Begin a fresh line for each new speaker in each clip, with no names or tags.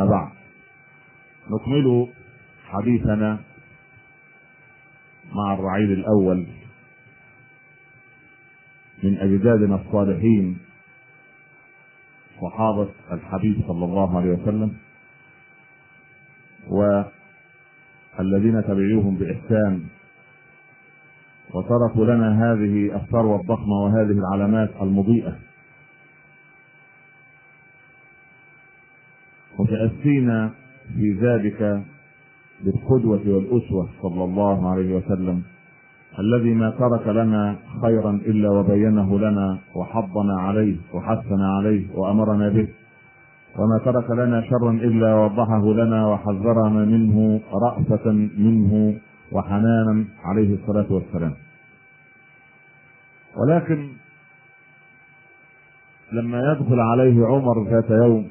أبعد. نكمل حديثنا مع الرعيل الأول من أجدادنا الصالحين صحابة الحبيب صلى الله عليه وسلم والذين تبعوهم بإحسان وتركوا لنا هذه الثروة الضخمة وهذه العلامات المضيئة. متأسين في ذلك بالقدوة والأسوة صلى الله عليه وسلم. الذي ما ترك لنا خيرا إلا وبينه لنا وحضنا عليه وحثنا عليه وأمرنا به. وما ترك لنا شرا إلا وضحه لنا وحذرنا منه رأفة منه وحنانا عليه الصلاة والسلام. ولكن لما يدخل عليه عمر ذات يوم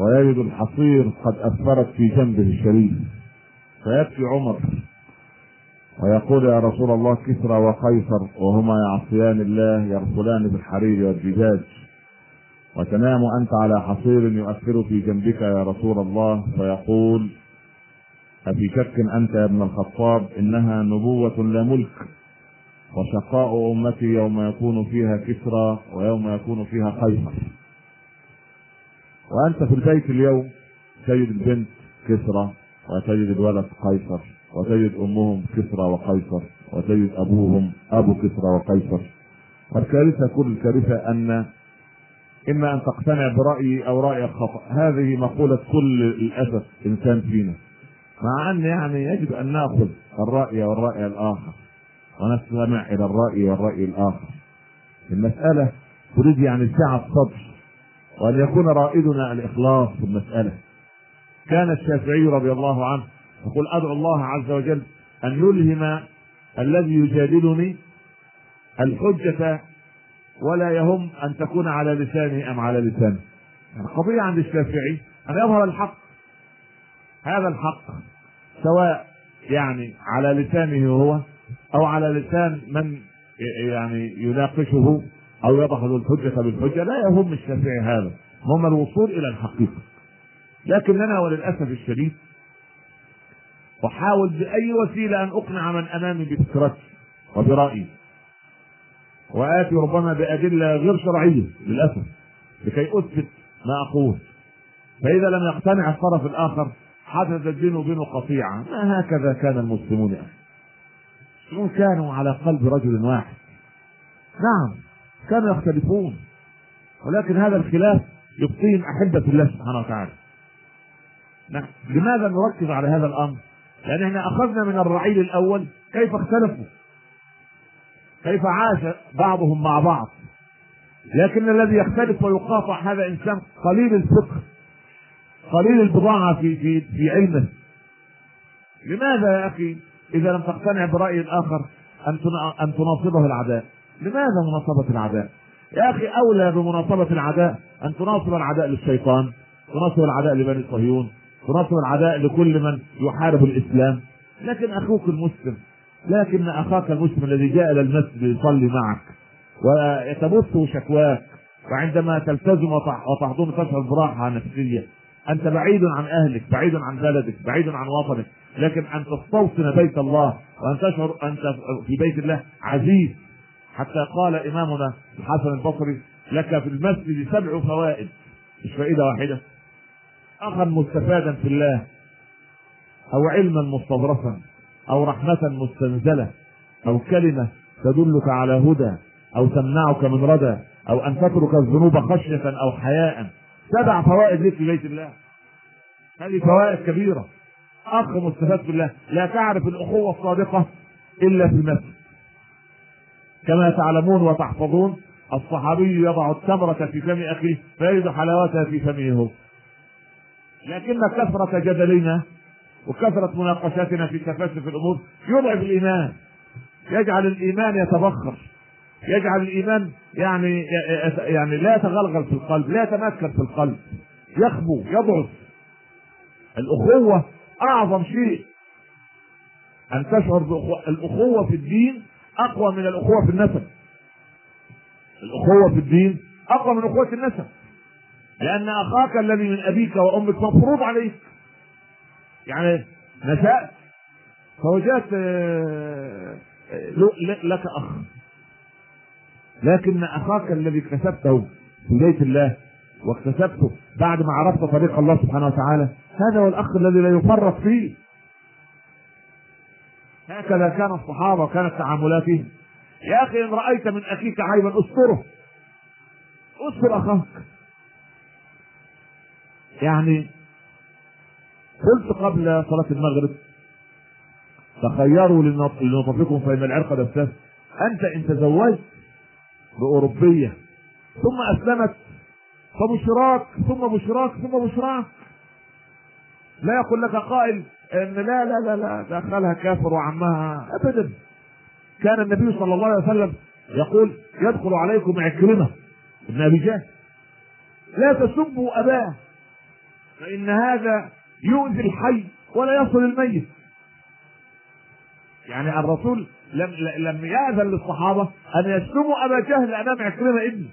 ويجد الحصير قد أثرت في جنبه الشريف. فيبكي عمر ويقول يا رسول الله كسرى وقيصر وهما يعصيان الله يرسلان بالحرير والدجاج. وتنام أنت على حصير يؤثر في جنبك يا رسول الله. فيقول أفي شك أنت يا ابن الخطاب؟ إنها نبوة لا ملك وشقاء أمتي يوم يكون فيها كسرى ويوم يكون فيها قيصر. وأنت في البيت اليوم تجد البنت كسرى وتجد الولد قيصر وتجد أمهم كسرى وقيصر وتجد أبوهم أبو كسرى وقيصر. والكارثة كل الكارثة أن إما أن تقتنع برأيي أو رأي الخطأ. هذه مقولة كل للأسف إنسان فينا. مع أن يعني يجب أن نأخذ الرأي والرأي الآخر ونستمع إلى الرأي والرأي الآخر. المسألة تريد يعني سعة صدر. وأن يكون رائدنا الإخلاص في المسألة. كان الشافعي رضي الله عنه يقول أدعو الله عز وجل أن يلهم الذي يجادلني الحجة ولا يهم أن تكون على لسانه أم على لسانه القضية عند الشافعي أن يظهر الحق. هذا الحق سواء يعني على لسانه هو أو على لسان من يعني يناقشه أو له الحجة بالحجة لا يهم الشافعي هذا هم الوصول إلى الحقيقة. لكننا وللأسف الشديد أحاول بأي وسيلة أن أقنع من أمامي بفكرتي وبرأيي. وآتي ربما بأدلة غير شرعية للأسف لكي أثبت ما أقول. فإذا لم يقتنع الطرف الآخر حدثت بينه وبينه قطيعة. ما هكذا كان المسلمون أخي كانوا على قلب رجل واحد. نعم. كانوا يختلفون. ولكن هذا الخلاف يبطين أحبة الله سبحانه وتعالى. نعم. لماذا نركز على هذا الأمر؟ لأن إحنا أخذنا من الرعيل الأول كيف اختلفوا. كيف عاش بعضهم مع بعض. لكن الذي يختلف ويقاطع هذا إنسان قليل الفقه قليل البضاعة في في في علمه. لماذا يا أخي إذا لم تقتنع برأي الآخر أن أن تناصبه العداء لماذا مناصبة العداء؟ يا أخي أولى بمناصبة العداء أن تناصب العداء للشيطان تناصب العداء لبني صهيون تناصب العداء لكل من يحارب الإسلام. لكن أخوك المسلم لكن أخاك المسلم الذي جاء إلى المسجد يصلي معك ويتبث شكواك وعندما تلتزم وتحضن تشعر براحة نفسية أنت بعيد عن أهلك بعيد عن بلدك بعيد عن وطنك لكن أن تستوطن بيت الله وأن تشعر أنت في بيت الله عزيز حتى قال إمامنا الحسن البصري لك في المسجد سبع فوائد. مش فائدة واحدة. أخا مستفادا في الله أو علما مستظرفا أو رحمة مستنزلة أو كلمة تدلك على هدى أو تمنعك من ردى أو أن تترك الذنوب خشية أو حياء. سبع فوائد لك في بيت الله. هذه فوائد كبيرة. أخ مستفاد في الله لا تعرف الأخوة الصادقة إلا في المسجد. كما تعلمون وتحفظون الصحابي يضع التمرة في فم أخيه فيجد حلاوتها في فمه. هو لكن كثرة جدلنا وكثرة مناقشاتنا في تفاسف الأمور يضعف الإيمان. يجعل الإيمان يتبخر. يجعل الإيمان يعني يعني لا يتغلغل في القلب لا يتمكن في القلب. يخبو يضعف. الأخوة أعظم شيء أن تشعر الأخوة في الدين أقوى من الأخوة في النسب. الأخوة في الدين أقوى من أخوة النسب. لأن أخاك الذي من أبيك وأمك مفروض عليك يعني نشأت فوجدت آه، لك أخ. لكن أخاك الذي اكتسبته في بيت الله واكتسبته بعد ما عرفت طريق الله سبحانه وتعالى هذا هو الأخ الذي لا يفرط فيه. هكذا كان الصحابة وكانت تعاملاتهم. يا أخي إن رأيت من أخيك عيبا أستره. أستر أخاك. يعني قلت قبل صلاة المغرب تخيروا لنطفكم فإن العرق دساس. أنت إن تزوجت بأوروبية ثم أسلمت فبشراك ثم بشراك ثم بشراك. لا يقول لك قائل إن لا لا لا لا دخلها كافر وعمها ابدا. كان النبي صلى الله عليه وسلم يقول يدخل عليكم عكرمة ابن أبي جهل. لا تسبوا أباه فإن هذا يؤذي الحي ولا يصل الميت. يعني الرسول لم لم يأذن للصحابة أن يشتموا أبا جهل أمام عكرمة ابنه.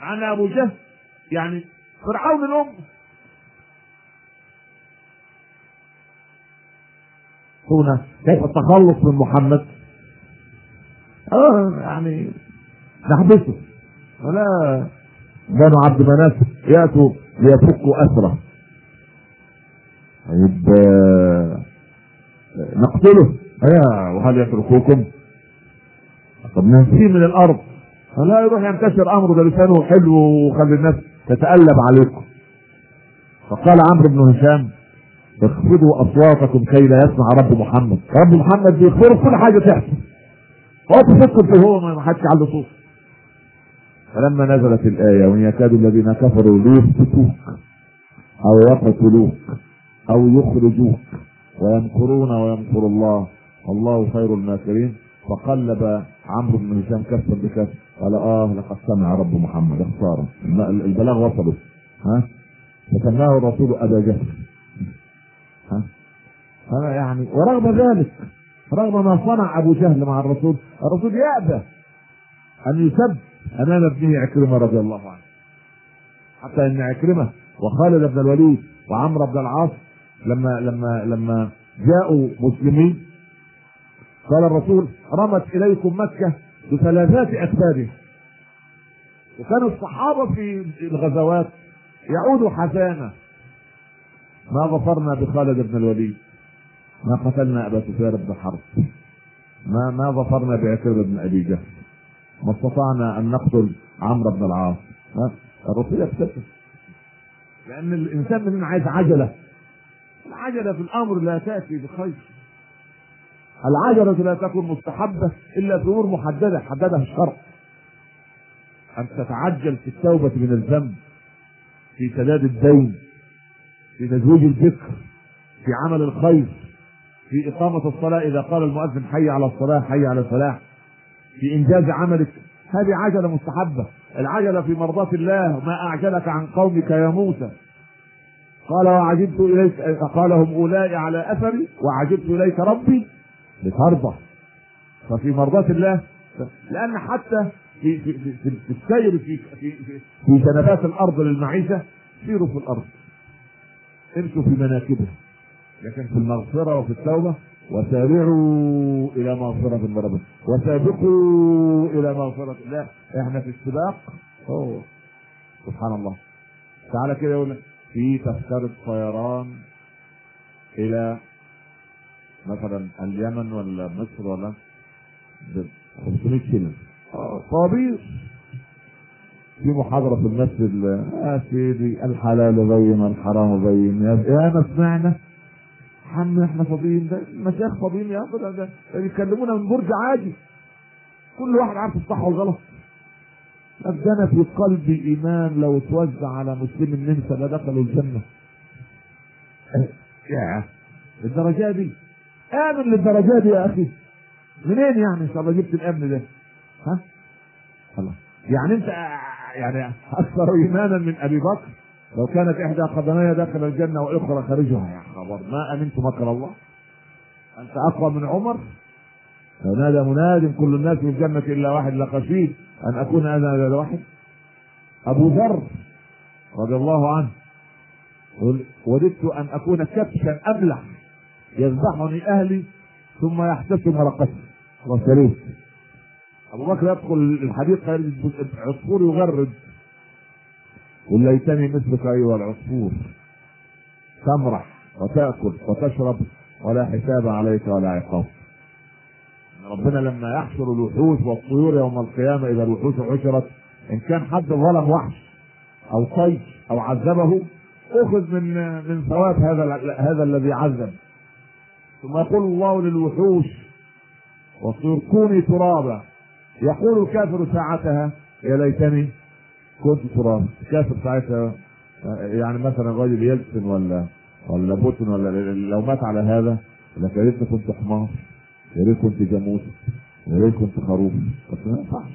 عن أبو جهل يعني فرعون الأم هنا كيف التخلص من محمد؟ آه يعني نحبسه. ولا بنو عبد مناف يأتوا ليفكوا أسره. طيب آه، نقتله. أيوه وهل يتركوكم؟ طب ننسيه من الأرض. فلا يروح ينتشر أمره ده لسانه حلو وخلي الناس تتألب عليكم. فقال عمرو بن هشام اخفضوا أصواتكم كي لا يسمع رب محمد. رب محمد بيخبر كل حاجة تحصل. هو تفكر في هو ما حدش عنده صوت فلما نزلت الآية وإن يكاد الذين كفروا ليثبتوك أو يقتلوك أو يخرجوك ويمكرون ويمكر الله والله خير الماكرين. فقلب عمرو بن هشام كفا بكف قال آه لقد سمع رب محمد. خساره البلاغ وصله. ها؟ فسماه الرسول أبا جهل. هذا يعني ورغم ذلك رغم ما صنع أبو جهل مع الرسول الرسول يأبى أن يسب أمام ابنه عكرمة رضي الله عنه. حتى إن عكرمة وخالد بن الوليد وعمرو بن العاص لما لما لما جاءوا مسلمين قال الرسول رمت إليكم مكة بثلاثات اكتابها وكان الصحابة في الغزوات يعودوا حزانا ما ظفرنا بخالد بن الوليد. ما قتلنا أبا سفيان بن حرب. ما ما ظفرنا بعكرمه بن أبي جهل. ما استطعنا أن نقتل عمرو بن العاص. الرسول يكتشف لأن الإنسان من عايز عجلة. العجلة في الأمر لا تأتي بخير. العجلة لا تكون مستحبة إلا في أمور محددة حددها الشرع. أن تتعجل في التوبة من الذنب في سداد الدين. في تزويج الذكر في عمل الخير في إقامة الصلاة إذا قال المؤذن حي على الصلاة حي على الفلاح في إنجاز عملك. هذه عجلة مستحبة. العجلة في مرضاة الله ما أعجلك عن قومك يا موسى. قال وعجبت إليك قالهم أولئك على أثري وعجبت إليك ربي لترضى. ففي مرضاة الله لأن حتى في في في, في السير في في في, في جنبات الأرض للمعيشة سيروا في الأرض. امشوا في مناكبها لكن في المغفرة وفي التوبة وسارعوا إلى مغفرة من ربكم وسابقوا إلى مغفرة. الله إحنا في السباق. أوه. سبحان الله. تعالى كده يقول في تذكرة طيران إلى مثلا اليمن ولا مصر ولا 500 كيلو. طوابير في محاضرة في المسجد يا سيدي الحلال بين الحرام بين. يا ما سمعنا عم إحنا فاضيين. ده المشايخ فاضيين يا ده, ده, ده بيكلمونا من برج عادي. كل واحد عارف الصح والغلط. أنا في قلبي إيمان لو توزع على مسلم النمسا لدخلوا الجنة. يا الدرجة دي. آمن للدرجة دي يا أخي. منين يعني إن شاء الله جبت الأمن ده؟ ها؟ الله يعني أنت يعني أكثر إيمانا من أبي بكر لو كانت إحدى قدمي داخل الجنة وأخرى خارجها. يا خبر ما أمنت مكر الله؟ أنت أقوى من عمر؟ فنادى مناد كل الناس في الجنة إلا واحد لخشيت أن أكون أنا هذا واحد أبو ذر رضي الله عنه وددت أن أكون كبشا املح يذبحني أهلي ثم يحتسم مرقتي. وسريت أبو بكر يدخل الحديقه يجد عصفور يغرد. قل ليتني مثلك أيها العصفور. تمرح وتأكل وتشرب ولا حساب عليك ولا عقاب. ربنا لما يحشر الوحوش والطيور يوم القيامة إذا الوحوش حشرت إن كان حد ظلم وحش أو طيش أو عذبه أخذ من من ثواب هذا هذا الذي عذب. ثم يقول الله للوحوش والطيور كوني ترابا. يقول الكافر ساعتها يا ليتني كنت ترابا الكافر ساعتها يعني مثلا راجل يلسن ولا ولا بوتن ولا لو مات على هذا لك يا ريتني كنت حمار يا ريت كنت جاموس يا ريت كنت خروف. بس ما ينفعش.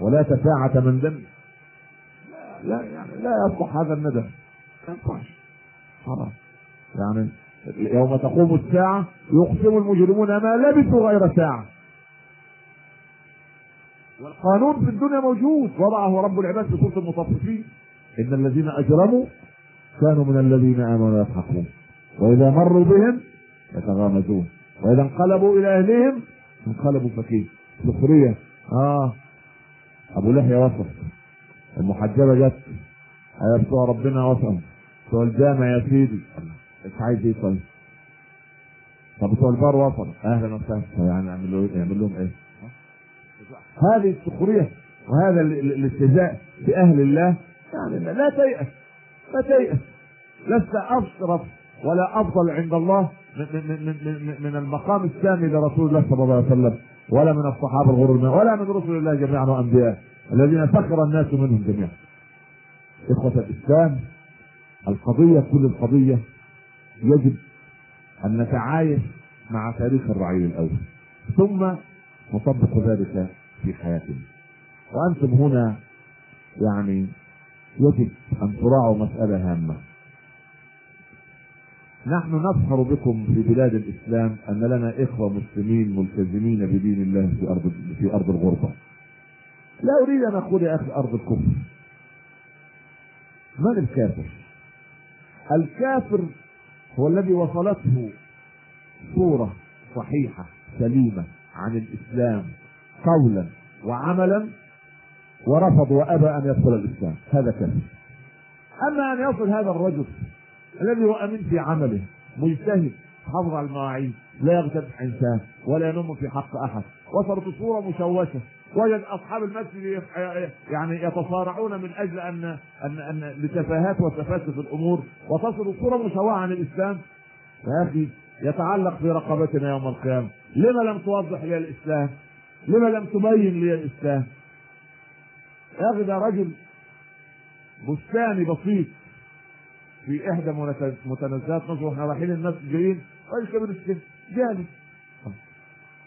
ولا تساعة من دم. لا, لا يعني لا يصلح هذا الندم. ما ينفعش. حرام. يعني يوم تقوم الساعة يقسم المجرمون ما لبثوا غير ساعة. والقانون في الدنيا موجود. وضعه رب العباد في سورة المطففين إن الذين أجرموا كانوا من الذين آمنوا يضحكون وإذا مروا بهم يتغامزون. وإذا انقلبوا إلى أهلهم انقلبوا فكين سخرية. آه. أبو لحية وصل المحجبة جت. أيا بتوع ربنا وصل بتوع الجامع يا سيدي. انت عايز إيه طيب؟ طب بتوع البار وصل أهلا وسهلا. يعني يعمل لهم إيه؟ هذه السخرية وهذا الاستهزاء بأهل الله يعني لا تيأس لا تيأس لست أشرف ولا أفضل عند الله من, من, من, من المقام السامي لرسول الله صلى الله عليه وسلم ولا من الصحابة الغر ولا من رسل الله جميعا وأنبياء الذين فخر الناس منهم جميعا. إخوة الإسلام القضية كل القضية يجب أن نتعايش مع تاريخ الرعيل الأول. ثم نطبق ذلك في حياتنا وأنتم هنا يعني يجب أن تراعوا مسألة هامة نحن نفخر بكم في بلاد الإسلام أن لنا إخوة مسلمين ملتزمين بدين الله في ارض في أرض الغربة. لا أريد أن أقول يا أخي أرض الكفر. من الكافر؟ الكافر هو الذي وصلته صورة صحيحة سليمة عن الإسلام قولا وعملا ورفض وأبى أن يدخل الإسلام. هذا كافر أما أن يصل هذا الرجل الذي هو أمين في عمله مجتهد حافظ على المواعيد لا يغتاب انسان ولا ينم في حق أحد وصلت الصورة مشوشة وجد أصحاب المسجد يعني يتصارعون من أجل ان ان أن لتفاهات وتفاسف الأمور. وتصل الصورة مشوهه عن الإسلام. يا أخي يتعلق برقبتنا يوم القيامة. لما لم توضح لي الاسلام لما لم تبين لي الإسلام؟ يا أخي ده رجل بستاني بسيط. في إحدى متنزهات مصر وإحنا رايحين الناس جايين. راجل كبير السن جالي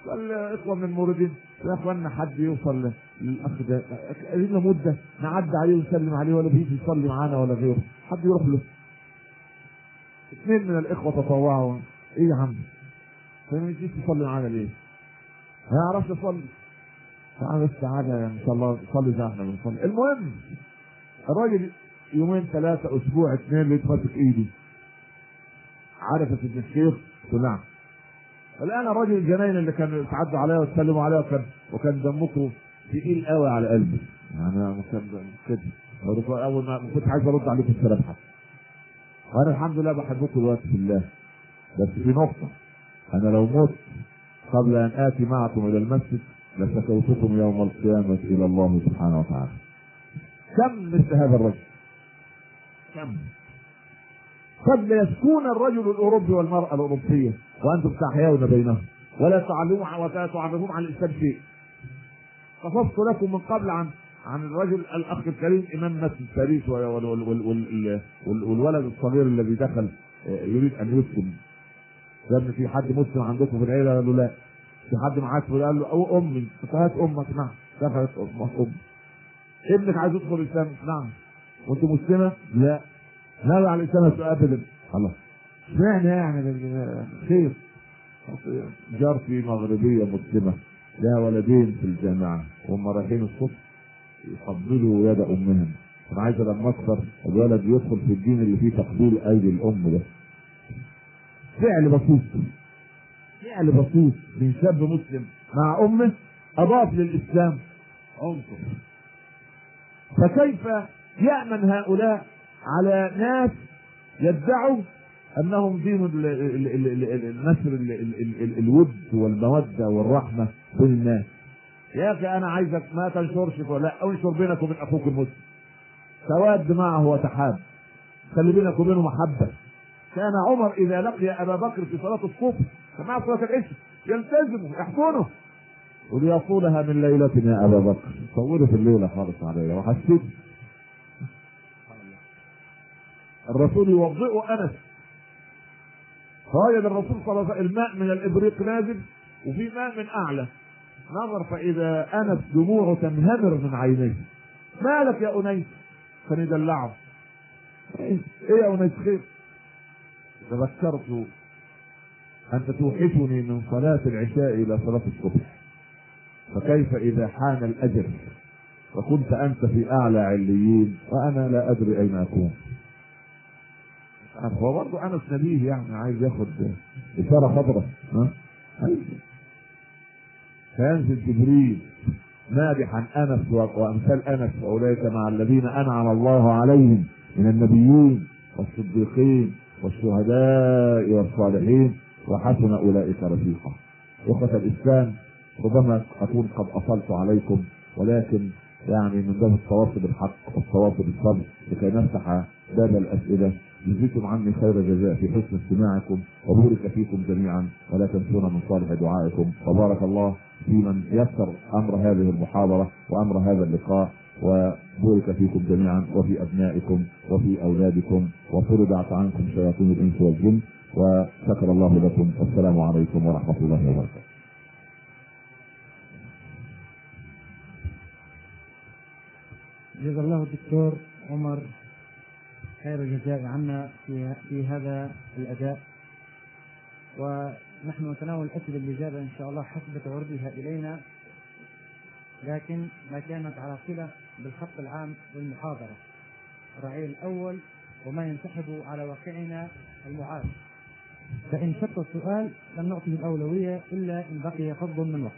قال إخوة من الموردين يا اخوانا حد يوصل للأخ ده؟ لنا مدة نعدي عليه ونسلم عليه ولا بيجي يصلي معانا ولا غيره. حد يروح له؟ اثنين من الإخوة تطوعوا. إيه يا عم؟ فما يجيش يصلي معانا ليه؟ ما يعرفش يصلي تعالى بس تعالى إن شاء الله صلي زي إحنا بنصلي المهم الراجل يومين ثلاثة أسبوع اثنين لقيت ماسك إيدي. يا سيدنا الشيخ؟ نعم الآن الراجل الجناين اللي كان تعدوا عليا وتسلموا عليا وكان وكان دمكم تقيل قوي على قلبي. يعني أنا كان كده. أول ما كنت عايز أرد عليكم السلام. حتى وأنا الحمد لله بحبكم دلوقتي في الله. بس في نقطة. أنا لو مت قبل أن آتي معكم إلى المسجد لشكوتكم يوم القيامة إلى الله سبحانه وتعالى. كم مثل هذا الرجل؟ كم؟ قد يسكون الرجل الأوروبي والمرأة الأوروبية وأنتم تحيون بينهم ولا تعلمون ولا تعرفون عن الإسلام شيء. قصصت لكم من قبل عن عن الرجل الأخ الكريم إمام مسجد باريس والولد الصغير الذي دخل يريد أن يسلم لأن في حد مسلم عندكم في العيلة قال له لا. في حد معاك قال له أو أمي هات أمك نعم دخلت أمك أم. ابنك عايز يدخل الإسلام نعم. وانت مسلمة؟ لا. لا على الإسلام أبدا. الله اشمعنى يعني خير جارتي مغربية مسلمة لها ولدين في الجامعة وهم رايحين الصبح يقبلوا يد أمهم. أنا عايز لما اكبر الولد يدخل في الدين اللي فيه تقبيل أيدي الأم ده. فعل بسيط فعل بسيط من شاب مسلم مع أمه أضاف للإسلام. عنصر. فكيف يأمن هؤلاء على ناس يدعوا أنهم دين نشر ال- ال- ال- ال- الود والمودة والرحمة بين الناس. يا أخي أنا عايزك ما تنشرش لا انشر بينك وبين أخوك المسلم. تواد معه وتحاب. خلي بينك وبينه محبة. كان عمر إذا لقي أبا بكر في صلاة الصبح كما صلاه العشاء يلتزمه يحضنه وليطولها من ليلة يا أبا بكر. طولت الليلة خالص عليا وحسيت الرسول يوضئ أنس. فوجد الرسول صلى الله عليه وسلم الماء من الإبريق نازل وفي ماء من أعلى. نظر فإذا أنس دموعه تنهمر من عينيه. ما لك يا أنيس؟ كان يدلعه إيه يا أنيس خير. تذكرت أنت توحشني من صلاة العشاء إلى صلاة الصبح. فكيف إذا حان الأجل وكنت أنت في أعلى عليين وأنا لا أدري أين أكون. هو برضه أنس نبيه يعني عايز ياخد إشارة خضراء ها؟ فينزل جبريل مادحا أنس وأمثال أنس وأولئك مع الذين أنعم الله عليهم من النبيين والصديقين والشهداء والصالحين. وحسن أولئك رفيقا. إخوة الإسلام ربما أكون قد أصلت عليكم ولكن يعني من باب التواصل بالحق والتواصل بالصبر لكي نفتح باب الأسئلة. جزيتم عني خير جزاء في حسن استماعكم وبارك فيكم جميعا ولا تنسونا من صالح دعائكم. وبارك الله في من يسر أمر هذه المحاضرة وأمر هذا اللقاء وبارك فيكم جميعا وفي أبنائكم وفي أولادكم وفرضت عنكم شياطين الإنس والجن. وشكر الله لكم. والسلام عليكم ورحمة الله وبركاته.
جزا الله الدكتور عمر خير الجزاء عنا في في هذا الأداء. ونحن نتناول الاسئله الإجابة إن شاء الله حسب توردها إلينا. لكن ما كانت على صلة بالخط العام للمحاضرة. الرعيل الأول وما ينسحب على واقعنا المعاش فإن شق السؤال لم نعطه الأولوية إلا إن بقي فضل من وقت.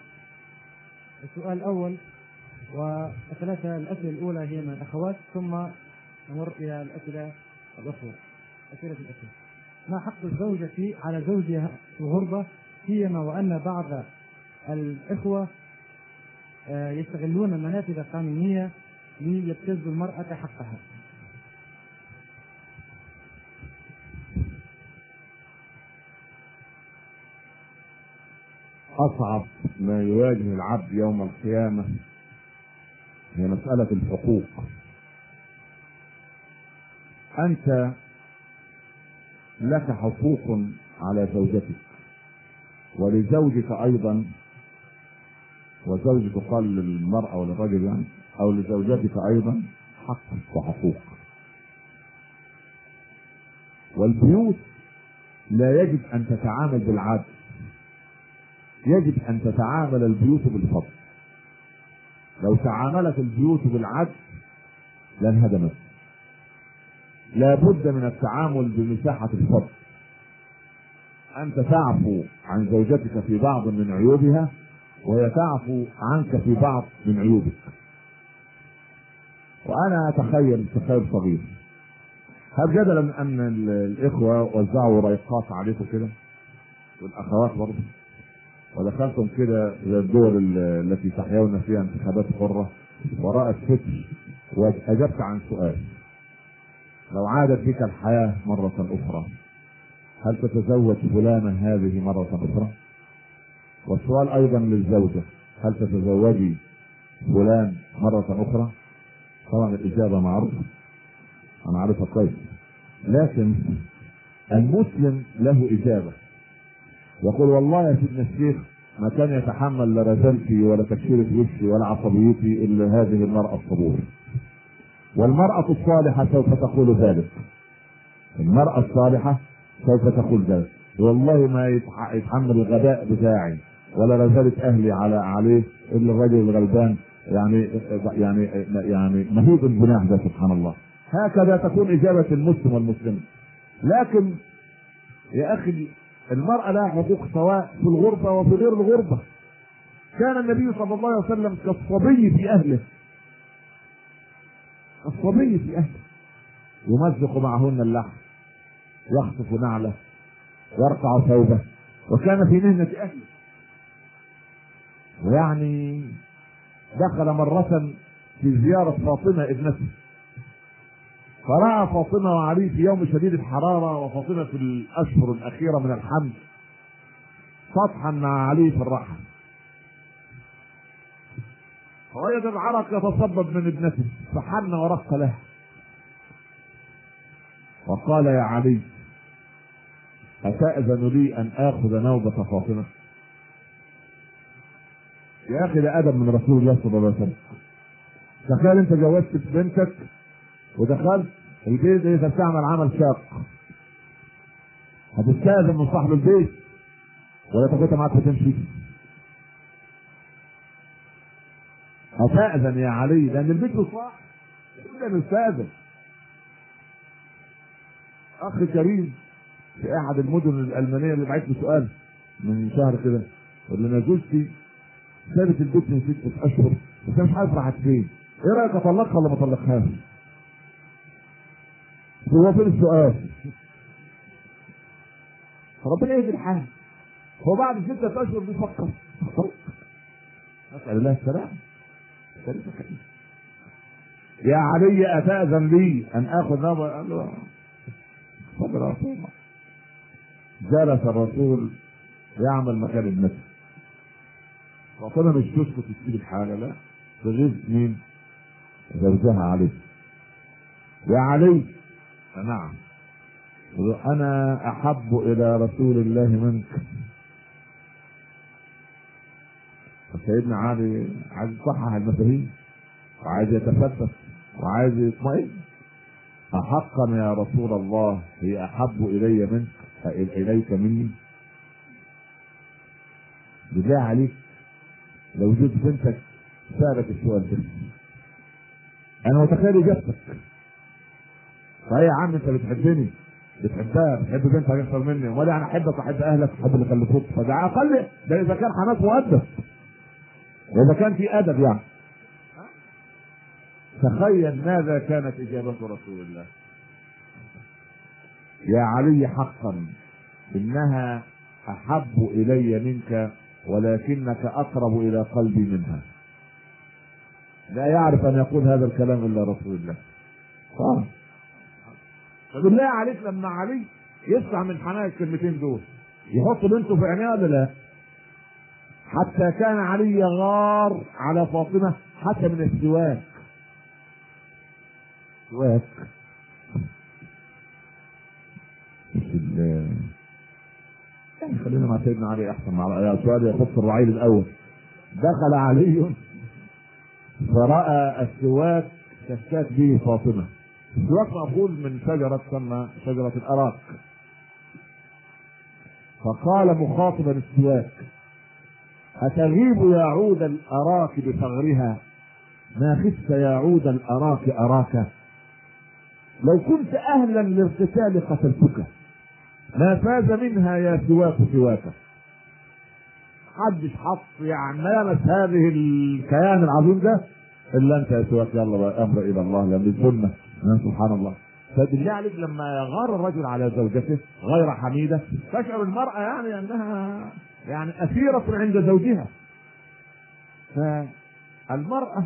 السؤال الأول والثلاثة الأسئلة الأولى هي من الأخوات ثم نمر إلى الأسئلة الأخرى. أسئلة الأخوة ما حق الزوجة على زوجها في الغربة؟ سيما وأن بعض الإخوة آه، يستغلون المنافذ القانونية ليبتزوا المرأة حقها.
أصعب ما يواجه العبد يوم القيامة هي مسألة الحقوق. أنت لك حقوق على زوجتك ولزوجك أيضا وزوجك قال للمرأة وللرجل يعني أو لزوجتك أيضا حق وحقوق. والبيوت لا يجب أن تتعامل بالعدل. يجب أن تتعامل البيوت بالفضل. لو تعاملت البيوت بالعدل لانهدمت لا بد من التعامل بمساحة الفضل. أنت تعفو عن زوجتك في بعض من عيوبها وهي تعفو عنك في بعض من عيوبك. وأنا أتخيل تخيل صغير. هل جدلا أن ال- الإخوة وزعوا ريقات عليكم كده؟ والأخوات برضه؟ ودخلتم كده إلى الدول ال- التي تحيون فيها انتخابات حرة وراء الفكر وأجبت عن سؤال لو عادت بك الحياة مرة أخرى هل تتزوج فلانه هذه مرة أخرى؟ والسؤال أيضا للزوجة هل تتزوجي فلان مرة أخرى؟ طبعا الإجابة معروفة أنا عارفها كويس لكن المسلم له إجابة يقول والله يا سيدنا الشيخ ما كان يتحمل لا ولا تكسيرة وشي ولا عصبيتي إلا هذه المرأة الصبور. والمرأة الصالحة سوف تقول ذلك. المرأة الصالحة سوف تقول ذلك. والله ما يتح- يتحمل الغباء بتاعي ولا رزالة أهلي على عليه إلا الرجل الغلبان يعني يعني يعني مهيب الجناح ده سبحان الله هكذا تكون إجابة المسلم والمسلم لكن يا أخي المرأة لها حقوق سواء في الغربة وفي غير الغربة كان النبي صلى الله عليه وسلم كالصبي في أهله. الصبي في أهله. يمزق معهن اللحم يخطف نعله يرقع ثوبه وكان في مهنة أهله. ويعني دخل مرة في زيارة فاطمة ابنته. فرأى فاطمة وعلي في يوم شديد الحرارة وفاطمة في الأشهر الأخيرة من الحمل سطحا مع علي في الرحم فوجد العرق يتصبب من ابنته فحن ورق له وقال يا علي أتأذن لي أن آخذ نوبة فاطمة؟ يا أخي ده أدب من رسول الله صلى الله عليه وسلم. تخيل أنت جوزت بنتك ودخلت البيت إذا بتعمل عمل شاق. هتستأذن من صاحب البيت ولا تاخدها معاك وتمشي؟ هتأذن يا علي لأن البيت صاح كلنا نستأذن. أخ كريم في أحد المدن الألمانية اللي بعت سؤال من شهر كده يقول لي أنا زوجتي سابت البيت من ستة أشهر بس أنا مش عارف راحت فين إيه رأيك أطلقها ولا ما أطلقهاش؟ هو فين السؤال؟ ربنا يهدي الحال. هو بعد ستة أشهر بيفكر. نسأل الله السلام يا علي أتأذن لي أن آخذ نظر قال له صبر جلس الرسول يعمل مكان ابنته فاطمه مش تسكت تسيب الحاجة لا. تغيظ مين؟ زوجها علي. يا علي نعم. أنا أحب إلى رسول الله منك. سيدنا علي عايز يصحح المفاهيم وعايز يتثبت وعايز يطمئن. أحقا يا رسول الله هي أحب إلي منك إليك مني. بالله عليك لو جيت بنتك سألك السؤال ده. أنا متخيل إجابتك صحيح يا عم أنت بتحبني. بتحبها بتحب بنتك أكثر مني. ولا أنا أحبك وأحب أهلك وأحب اللي خلفوك. فده أقل ده إذا كان حماس مؤدب. وإذا كان في أدب يعني. تخيل ماذا كانت إجابة رسول الله. يا علي حقا إنها أحب إلي منك ولكنك أقرب إلى قلبي منها. لا يعرف أن يقول هذا الكلام إلا رسول الله. آه. فبالله عليك لما علي يسمع من حنان الكلمتين دول يحط بنته في عينيها ولا لا؟ حتى كان علي يغار على فاطمة حتى من السواك. سواك. يعني خلينا مع سيدنا علي أحسن مع سؤال يخص الرعيل الأول. دخل علي فرأى السواك تشتاك به فاطمة. السواك مأخوذ من شجرة تسمى شجرة الأراك. فقال مخاطبا السواك أتغيب يا عود الأراك بثغرها ما خفت يا عود الأراك أراك؟ لو كنت أهلا لارتسال قتلتك ما فاز منها يا سواك سواك. محدش حط يعني لمس هذه الكيان العظيم ده إلا أنت يا سواك. يلا بقى أمر إلى الله لأن الظلمه سبحان الله. فبالله عليك لما يغار الرجل على زوجته غير حميدة تشعر المرأة يعني أنها يعني أسيرة عند زوجها. فالمرأة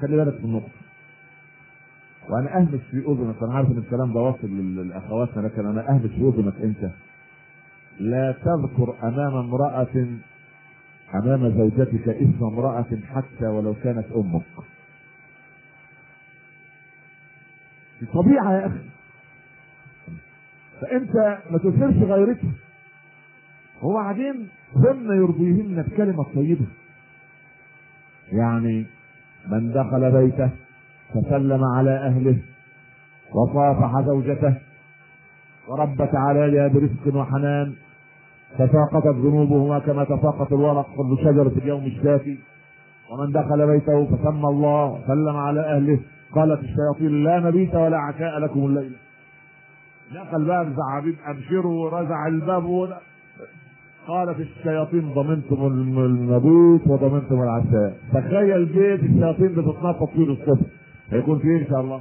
خلي بالك من النقطة. وأنا اهمس في أذنك أنا عارف إن الكلام ده واصل لاخواتنا لكن أنا اهمس في أذنك أنت. لا تذكر أمام امرأة أمام زوجتك اسم امرأة حتى ولو كانت أمك. دي طبيعه يا أخي. فأنت ما تثيرش غيرتها وبعدين ثم يرضيهن الكلمة الطيبة. يعني من دخل بيته فسلم على أهله وصافح زوجته وربت عليها برزق وحنان تساقطت ذنوبهما كما تساقط الورق في شجرة اليوم الشافي. ومن دخل بيته فسمى الله وسلم على أهله. قالت الشياطين لا مبيت ولا عشاء لكم الليل. دخل بقى زعابيب أبشروا ورزع الباب. قالت الشياطين ضمنتم الم- المبيت وضمنتم العشاء. تخيل بيت الشياطين بتتنطط فيه الصبح هيكون فيه إن شاء الله؟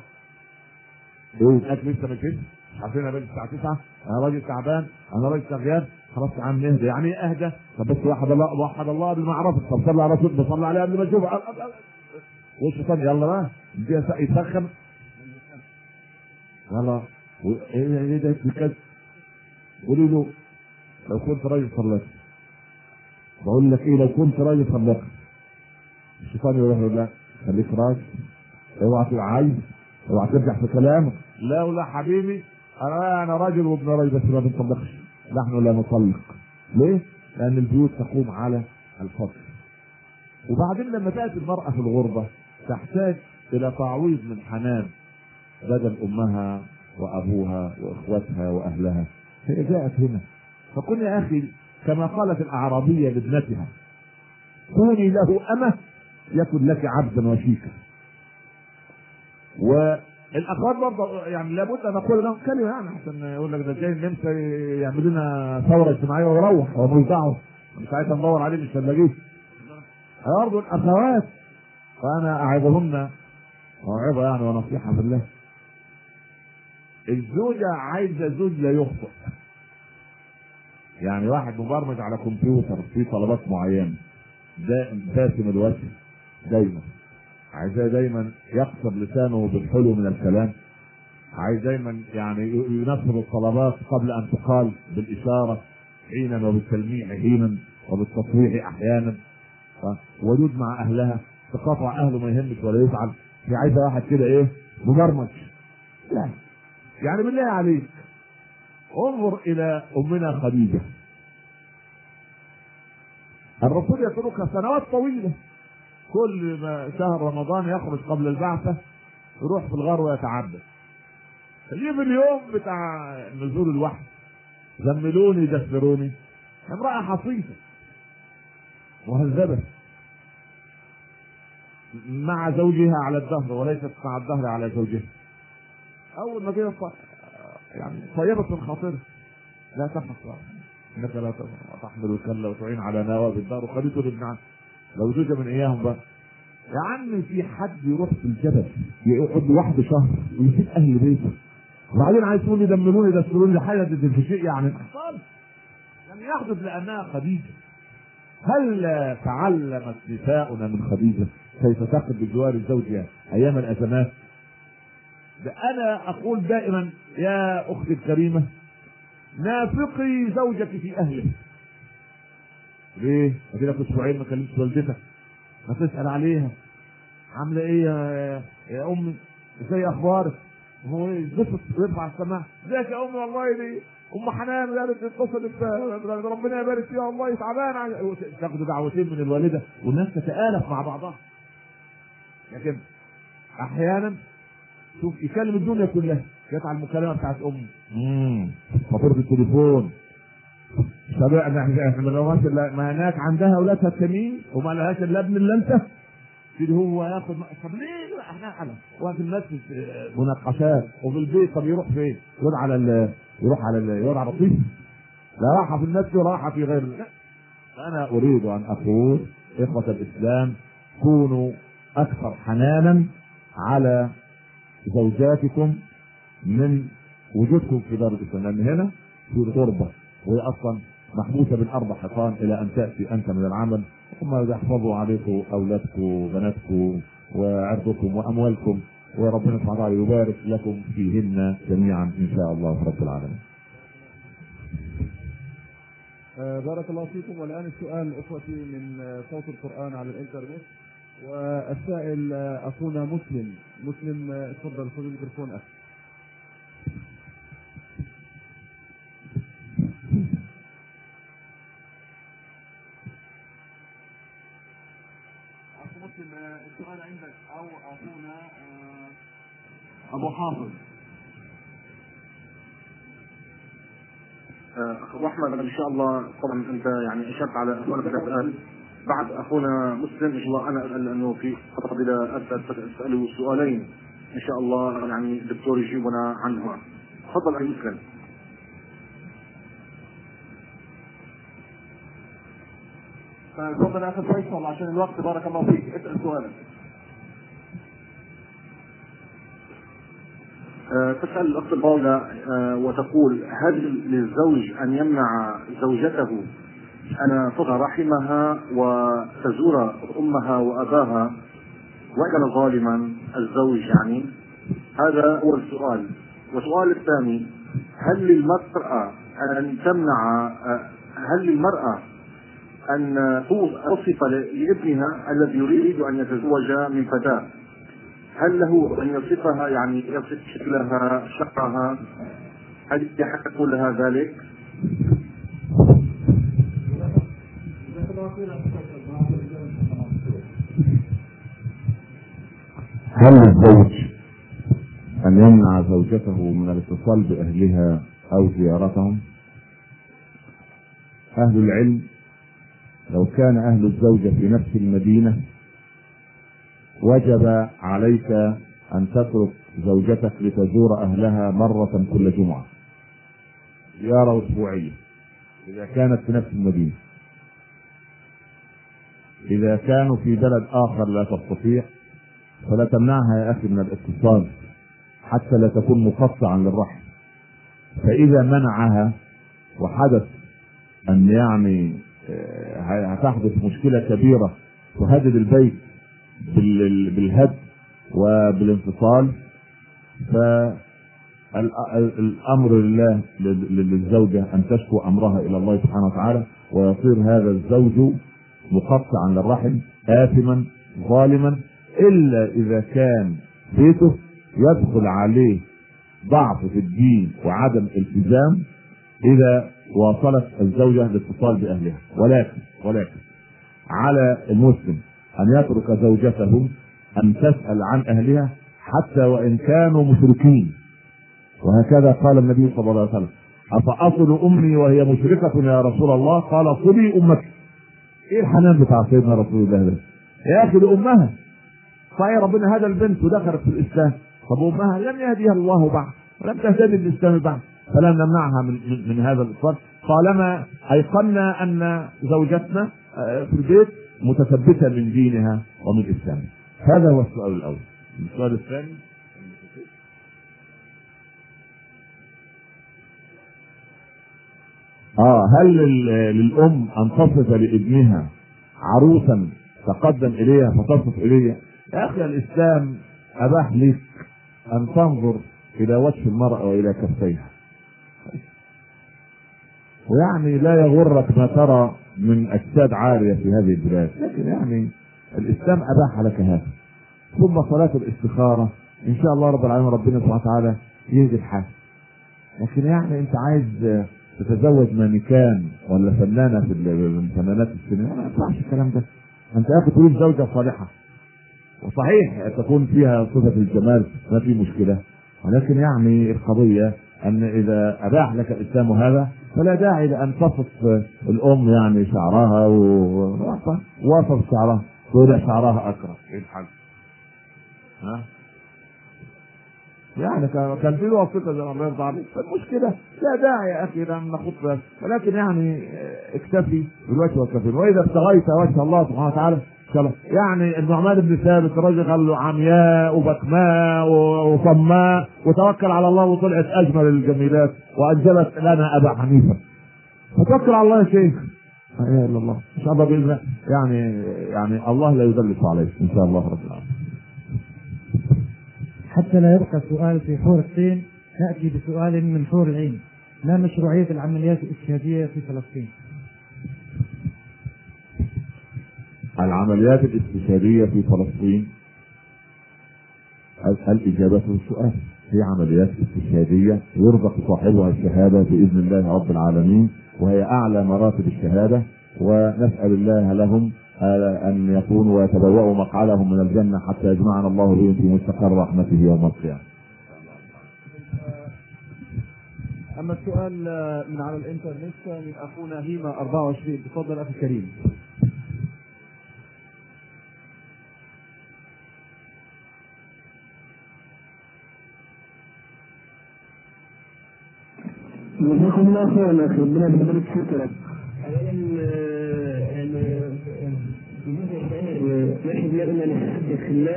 إيه الاكل لسه ما كده؟ عارفين بنت الساعة 9 أنا راجل تعبان أنا راجل شغال. خلاص يا عم نهدى يعني إيه اهدى؟ طب بس وحد الله وحد الله اعرفك طب صلي على رسول بصلي عليه قبل ما اشوفه والشيطان يلا بقى يسخن يلا إيه إيه ده كده قولي له لو كنت راجل صليت بقول لك إيه لو كنت راجل صليت الشيطان يقول لك خليك راجل اوعى تبقى عايز اوعى ترجع في كلامك لا ولا حبيبي أنا أنا راجل وابن راجل بس ما بنطلقش نحن لا نطلق ليه؟ لأن البيوت تقوم على الفقر وبعدين لما تاتي المراه في الغربه تحتاج إلى تعويض من حنان بدل أمها وأبوها وإخوتها وأهلها. هي جاءت هنا. فكن يا أخي كما قالت الأعرابية لابنتها كوني له أمة يكن لك عبدا وشيكا. والأخوات برضه يعني لابد أن أقول لهم كلمة يعني عشان يقول لك ده جاي النمسا يعمل لنا ثورة اجتماعية ويروح هو مش عايز ندور عليه مش هنلاقيه برضه الأخوات فأنا أعظهن موعظة يعني ونصيحه بالله الزوجة عايزة زوج لا يخطئ. يعني واحد مبرمج على كمبيوتر في طلبات معينة دائم باسم الوجه دايما. عايزاه دايما يقصر لسانه بالحلو من الكلام. عايز دايما يعني ينفذ الطلبات قبل أن تقال بالإشارة حينا وبالتلميح حينا وبالتصريح أحيانا. ودود مع أهلها. تقاطع أهله ما يهمش ولا يفعل هي عايزة واحد كده إيه؟ مبرمج. لا. يعني بالله عليك. انظر إلى أمنا خديجة. الرسول يتركها سنوات طويلة. كل ما شهر رمضان يخرج قبل البعثة يروح في الغار ويتعبد. يجي في اليوم بتاع نزول الوحي. زملوني دثروني امرأة حصيفة. مهذبة. مع زوجها على الدهر وليست مع الدهر على زوجها. أول ما جه يعني طيبة الخاطر لا تخف إنك لا تحمل الكلة وتعين على نواب الدار وخليته عم لو زوجة من إياهم بقى. يا عم في حد يروح في الجبل يقعد لوحده شهر ويسيب أهل بيته. وبعدين عايز تقول لي دمروني دستروني لحاجة دي في شيء يعني. خالص لم يحدث لأنها خديجة. هل تعلمت نساؤنا من خديجة؟ كيف تقف بجوار زوجها أيام الأزمات؟ ده أنا أقول دائما يا أختي الكريمة نافقي زوجك في أهله. ليه؟ اديلك أسبوعين ما كلمتش والدتك. ما تسأل عليها. عاملة إيه يا, يا امي إزاي أخبارك؟ هو يتبسط ويرفع السماعه إزيك يا امي والله دي أم حنان قالت اتصلت ربنا يبارك فيها. والله تعبان عن- تاخد دعوتين من الوالدة والناس تتآلف مع بعضها. لكن أحيانا شوف يكلم الدنيا كلها على المكالمه بتاعت امي امم فاتوره التليفون. سبقنا إحنا ما إلا- ما هناك عندها أولادها التانيين وما لهاش إلا ابن إلا أنت. اللي هو ياخد طب ليه؟ إحنا على وفي الناس مناقشات وفي البيت طب يروح فين؟ يروح على ال... يروح على ال... يروح على الرصيف لا راحة في النفس ولا راحة في غير لا. أنا أريد أن أقول إخوة الإسلام كونوا أكثر حنانا على زوجاتكم من وجودكم في دار الإسلام. لأن هنا في غربه وهي أصلا محبوسة بين أربع إلى أن تأتي أنت من العمل ثم يحفظوا عليكم أولادكم وبناتكم وعرضكم وأموالكم وربنا سبحانه وتعالى يبارك لكم فيهن جميعا إن شاء الله رب العالمين.
آه، بارك الله فيكم. والآن السؤال أخوتي من آه، صوت القرآن على الإنترنت. والسائل آه، أخونا مسلم. مسلم آه، تفضل خذ الميكروفون.
أخو مسلم آه، السؤال عندك أو أخونا آه، أبو حافظ.
أخو أحمد إن شاء الله طبعا أنت يعني أشرت على سؤال السؤال
بعد أخونا مسلم إن شاء الله أنا لأنه في فضيلة اساله سؤالين. إن شاء الله يعني الدكتور يجيبنا عنهما. تفضل أخي مسلم. تفضل يا أخي فيصل عشان الوقت بارك الله فيك. اسأل سؤالك. آه، تسأل الأخت الفاضلة آه، وتقول هل للزوج أن يمنع زوجته أن تصل رحمها وتزور أمها وأباها وكان ظالما الزوج يعني. هذا هو السؤال. والسؤال الثاني هل للمرأة أن تمنع هل للمرأة أن تصف لابنها الذي يريد أن يتزوج من فتاة؟ هل له أن يصفها يعني يصف شكلها شعرها هل يحق لها ذلك؟
هل للزوج أن يمنع زوجته من الاتصال بأهلها أو زيارتهم؟ أهل العلم لو كان أهل الزوجة في نفس المدينة وجب عليك أن تترك زوجتك لتزور أهلها مرة كل جمعة زيارة أسبوعية إذا كانت في نفس المدينة إذا كانوا في بلد آخر لا تستطيع فلا تمنعها يا أخي من الاتصال حتى لا تكون مقطعا للرحم. فإذا منعها وحدث أن يعني آه، هتحدث مشكلة كبيرة تهدد البيت بال- بالهد وبالانفصال فالامر لله لل- للزوجة أن تشكو أمرها إلى الله سبحانه وتعالى ويصير هذا الزوج مقطعا للرحم آثما ظالما إلا إذا كان بيته يدخل عليه ضعف في الدين وعدم التزام إذا واصلت الزوجة الاتصال بأهلها. ولكن ولكن على المسلم أن يترك زوجته أن تسأل عن أهلها حتى وإن كانوا مشركين. وهكذا قال النبي صلى الله عليه وسلم أفأصل أمي وهي مشركة يا رسول الله؟ قال صلي أمك. إيه الحنان بتاع سيدنا رسول الله ده؟ يا أخي لأمها. صحيح ربنا هدى البنت ودخلت في الإسلام. طب أمها لم يهديها الله بعد ولم تهتدي بالإسلام بعد. فلا نمنعها من, من, من هذا الإصرار طالما أيقنا أن زوجتنا آه، في البيت متثبتة من دينها ومن إسلامها. هذا هو السؤال الأول. السؤال الثاني آه هل لل- للأم أن تصف لابنها عروسا تقدم إليها فتصف إليها؟ يا أخي الإسلام أباح لك أن تنظر إلى وجه المرأة وإلى كفيها. ويعني لا يغرك ما ترى من أجساد عاريه في هذه البلاد. لكن يعني الإسلام أباح لك هذا. ثم صلاة الاستخارة. إن شاء الله رب العالمين ربنا سبحانه وتعالى يهدي الحال. لكن يعني أنت عايز تتزوج مانيكان ولا فنانة في فنانات السينما؟ ما ينفعش الكلام ده. أنت يا تريد زوجة صالحة. وصحيح تكون فيها صفة الجمال ما في مشكلة. ولكن يعني القضية أن إذا أباح لك الإسلام هذا فلا داعي لأن تصف الأم يعني شعرها ووصف شعرها تقول شعرها أكرم. إيه الحل؟ ها؟ يعني كان في وثيقه زي ما الله يرضى عليك فالمشكلة لا داعي يا أخي لأن بس ولكن يعني آه، اكتفي بالوجه والكفين وإذا ابتغيت وجه الله سبحانه وتعالى. يعني النعمان بن ثابت الراجل قال له عمياء وبكماء وصماء وتوكل على الله وطلعت أجمل الجميلات وانجبت لنا أبا حنيفة. فتوكل على الله يا شيخ. لا إله إلا الله. إن شاء الله بإذن يعني يعني الله لا يدلس عليك إن شاء الله رب العالمين.
حتى لا يبقى سؤال في حور الطين نأتي بسؤال من حور العين ما مشروعية العمليات الإجهادية في فلسطين؟
العمليات الاستشهادية في فلسطين ال- الإجابة للسؤال هي عمليات استشهادية يرزق صاحبها الشهادة بإذن الله رب العالمين وهي أعلى مراتب الشهادة ونسأل الله لهم أن يكونوا ويتبوأوا مقعدهم من الجنة حتى يجمعنا الله بهم في مستقر رحمته يوم القيامة.
أما السؤال آه، من على الإنترنت آه، من أخونا هيما 24 تفضل أخي الكريم.
جزاكم الله خيرا أخي ربنا يبارك فيك يا رب. نحن لنا نحدث الله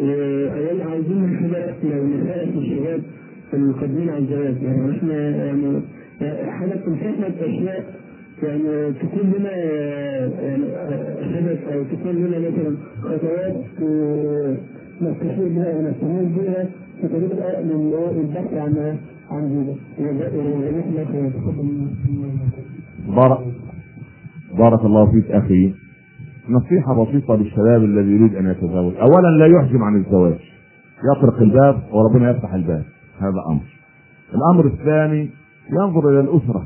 اولا عايزين من حضرتك لو نسالك الشباب المقدمين على الزواج يعني إحنا يعني حضرتك تنصحنا باشياء يعني تكون لنا يعني هدف أو تكون لنا مثلا خطوات نستشير بها ونستمر بها في طريق البحث عن عن.
بارك بارك الله فيك أخي. نصيحة بسيطة للشباب الذي يريد أن يتزوج. اولا لا يحجم عن الزواج. يطرق الباب وربنا يفتح الباب. هذا أمر. الأمر الثاني ينظر إلى الأسرة.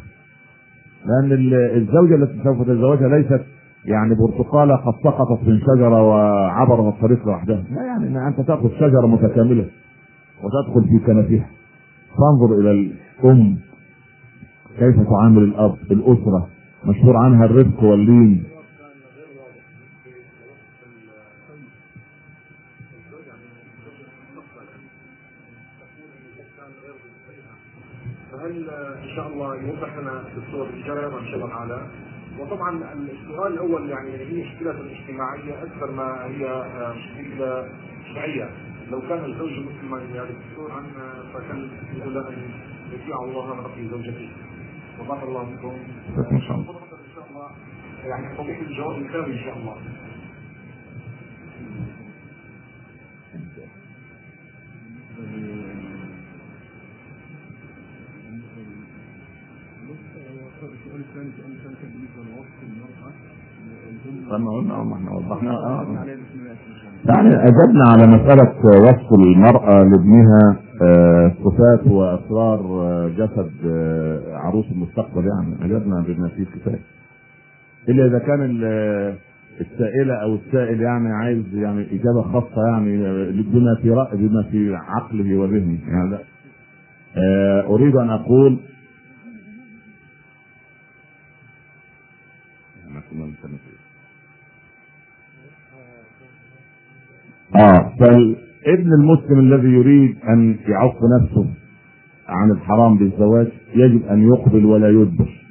لأن الزوجة التي سوف تتزوجها ليست يعني برتقالة قد سقطت من شجرة وعبرت الطريق لوحدها. لا يعني إن أنت تأخذ شجرة متكاملة وتدخل في كنفها. فانظر إلى الأم. كيف تعامل الأب؟ الأسرة. مشهور عنها الرفق واللين.
الدكتور الشرع الله تعالى وطبعا السؤال الأول يعني هي مشكلة اجتماعية أكثر ما هي مشكلة شرعية. لو كان الزوج مسلما يعني الدكتور عن فكان يقول أن يطيع الله في زوجته. وبارك الله فيكم.
إن شاء الله
يعني توضيح الجواب الكامل إن شاء الله.
إحنا وضحنا آه يعني أجبنا على مسألة وصف المرأة لابنها آه، صفات وأسرار آه، جسد آه، عروس المستقبل يعني أجبنا بما فيه الكفاية إلا إذا كان ال- السائلة أو السائل يعني عايز يعني إجابة خاصة يعني بما في رأي بما في عقله وذهنه يعني لا. أريد أن أقول فالابن المسلم الذي يريد أن يعف نفسه عن الحرام بالزواج يجب أن يقبل ولا يدبر.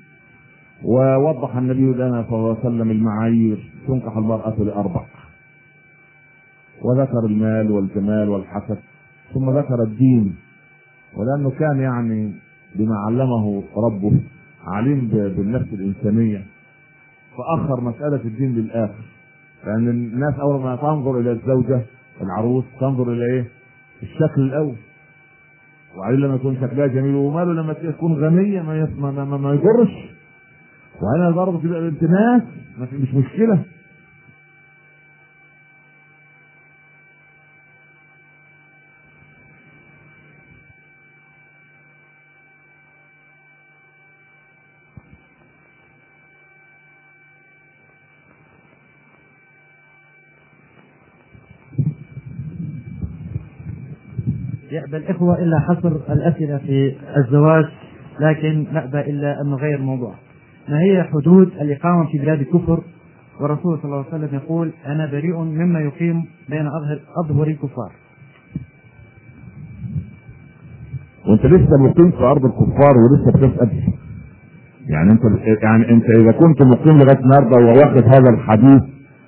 ووضح النبي لنا صلى الله عليه وسلم المعايير تنكح المرأة لأربع. وذكر المال والجمال والحسب ثم ذكر الدين. ولأنه كان يعني بما علمه ربه عليم بالنفس الإنسانية. فأخر مسألة الدين للآخر. لأن الناس أول ما تنظر إلى الزوجة العروس تنظر إلى إيه؟ الشكل الأول. وبعدين لما يكون شكلها جميل وماله لما تكون غنية ما ما, ما, ما وهنا برضه تبقى في- مش مشكلة.
يأبى الإخوة إلا حصر الأسئلة في الزواج لكن نأبى إلا أن نغير الموضوع. ما هي حدود الإقامة في بلاد الكفر والرسول صلى الله عليه وسلم يقول أنا بريء مما يقيم بين أظهر أظهر الكفار.
وأنت لسه مقيم في أرض الكفار ولسه بتسأل. يعني أنت يعني أنت إذا كنت مقيم لغاية النهارده وواخد هذا الحديث